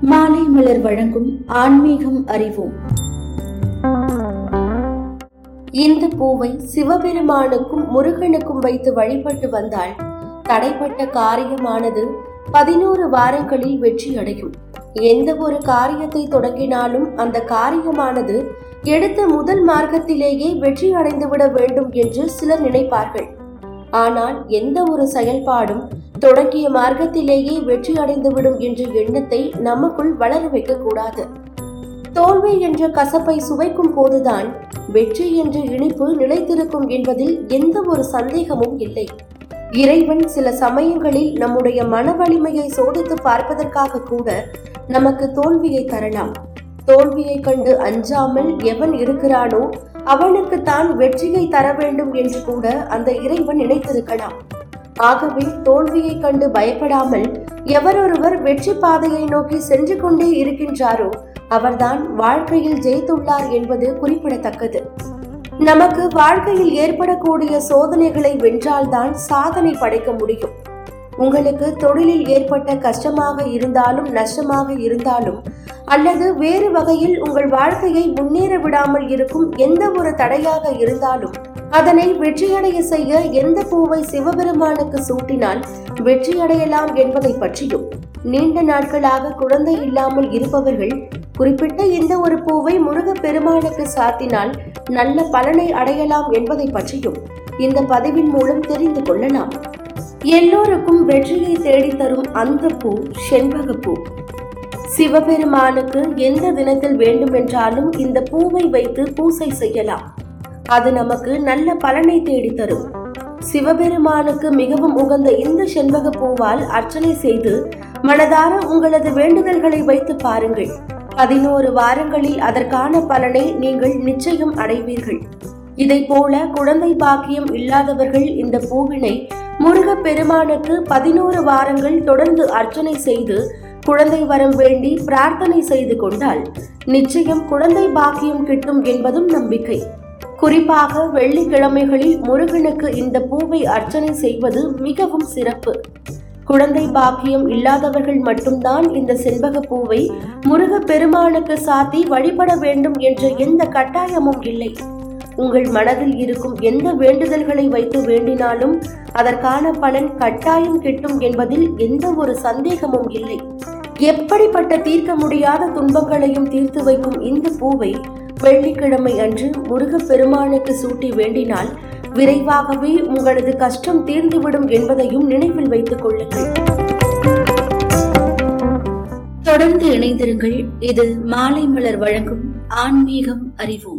மாலை மலர் வழங்கும் ஆன்மீகம் அறிவோம். இந்த பூவை சிவபெருமானுக்கும் முருகனுக்கும் வைத்து வழிபட்டு வந்தால் தடைப்பட்ட காரியமானது பதினோரு வாரங்களில் வெற்றி அடையும் எந்த ஒரு காரியத்தை தொடங்கினாலும் அந்த காரியமானது எடுத்த முதல் மார்க்கத்திலேயே வெற்றி அடைந்துவிட வேண்டும் என்று சிலர் நினைப்பார்கள். ஆனால் எந்த ஒரு செயல்பாடும் தொடங்கிய மார்க்கத்திலேயே வெற்றி அடைந்துவிடும் என்ற எண்ணத்தை நமக்குள் வளர வைக்க கூடாது தோல்வி என்ற கசப்பை சுவைக்கும் போதுதான் வெற்றி என்ற இனிப்பு நிலைத்திருக்கும் என்பதில் எந்த ஒரு சந்தேகமும் இல்லை. இறைவன் சில சமயங்களில் நம்முடைய மன வலிமையை சோதித்து பார்ப்பதற்காக கூட நமக்கு தோல்வியை தரலாம். தோல்வியை கண்டு அஞ்சாமல் எவன் இருக்கிறானோ அவனுக்கு தான் வெற்றியை தர வேண்டும் என்று கூட அந்த இறைவன் நினைத்திருக்கலாம். ஆகவே தோல்வியை கண்டு பயப்படாமல் எவரொருவர் வெற்றி பாதையை நோக்கி சென்று கொண்டே இருக்கின்றாரோ அவர்தான் வாழ்க்கையில் ஜெயித்துள்ளார் என்பது குறிப்பிடத்தக்கது. நமக்கு வாழ்க்கையில் ஏற்படக்கூடிய சோதனைகளை வென்றால்தான் சாதனை படைக்க முடியும். உங்களுக்கு தொழிலில் ஏற்பட்ட கஷ்டமாக இருந்தாலும் நஷ்டமாக இருந்தாலும் அல்லது வேறு வகையில் உங்கள் வாழ்க்கையை முன்னேற விடாமல் இருக்கும் எந்த ஒரு தடையாக இருந்தாலும் அதனை வெற்றியடைய செய்ய எந்த பூவை சிவபெருமானுக்கு சூட்டினால் வெற்றியடையலாம் என்பதை பற்றியும் நீண்ட நாட்களாக குழந்தை இல்லாமல் இருப்பவர்கள் குறிப்பிட்ட இந்த ஒரு பூவை முருக பெருமானுக்கு சாத்தினால் நல்ல பலனை அடையலாம் என்பதை பற்றியும் இந்த பதிவின் மூலம் தெரிந்து கொள்ளலாம். எல்லோருக்கும் வெற்றியை தேடித்தரும் அந்த பூ செண்பக பூ. சிவபெருமானுக்கு எந்த தினத்தில் வேண்டுமென்றாலும் இந்த பூவை வைத்து பூசை செய்யலாம். அது நமக்கு நல்ல பலனை தேடித்தரும். சிவபெருமானுக்கு மிகவும் உகந்த இந்த செண்பக பூவால் அர்ச்சனை செய்து மனதார உங்களது வேண்டுதல்களை வைத்து பாருங்கள். பதினோரு வாரங்களில் அதற்கான பலனை நீங்கள் நிச்சயம் அடைவீர்கள். இதை போல குழந்தை பாக்கியம் இல்லாதவர்கள் இந்த பூவினை முருக பெருமானுக்கு பதினோரு வாரங்கள் தொடர்ந்து அர்ச்சனை செய்து குழந்தை வரம் வேண்டி பிரார்த்தனை செய்து கொண்டால் நிச்சயம் குழந்தை பாக்கியம் கிட்டும் என்பதும் நம்பிக்கை. குறிப்பாக வெள்ளிக்கிழமைகளில் முருகனுக்கு இந்த பூவை அர்ச்சனை செய்வது மிகவும் சிறப்பு. குழந்தை பாக்கியம் இல்லாதவர்கள் மட்டும்தான் இந்த செண்பக பூவை முருக பெருமானுக்கு சாத்தி வழிபட வேண்டும் என்ற எந்த கட்டாயமும் இல்லை. உங்கள் மனதில் இருக்கும் எந்த வேண்டுதல்களை வைத்து வேண்டினாலும் அதற்கான பலன் கட்டாயம் கிட்டும் என்பதில் எந்த ஒரு சந்தேகமும் இல்லை. எப்படிப்பட்ட தீர்க்க முடியாத துன்பங்களையும் தீர்த்து வைக்கும் இந்த பூவை வெள்ளிக்கிழமை அன்று முருகப் பெருமானுக்கு சூட்டி வேண்டினால் விரைவாகவே உங்களது கஷ்டம் தீர்ந்துவிடும் என்பதையும் நினைவில் வைத்துக் கொள்ளுங்கள். தொடர்ந்து இணைந்திருங்கள். இது மாலை மலர் வழங்கும் ஆன்மீகம் அறிவோம்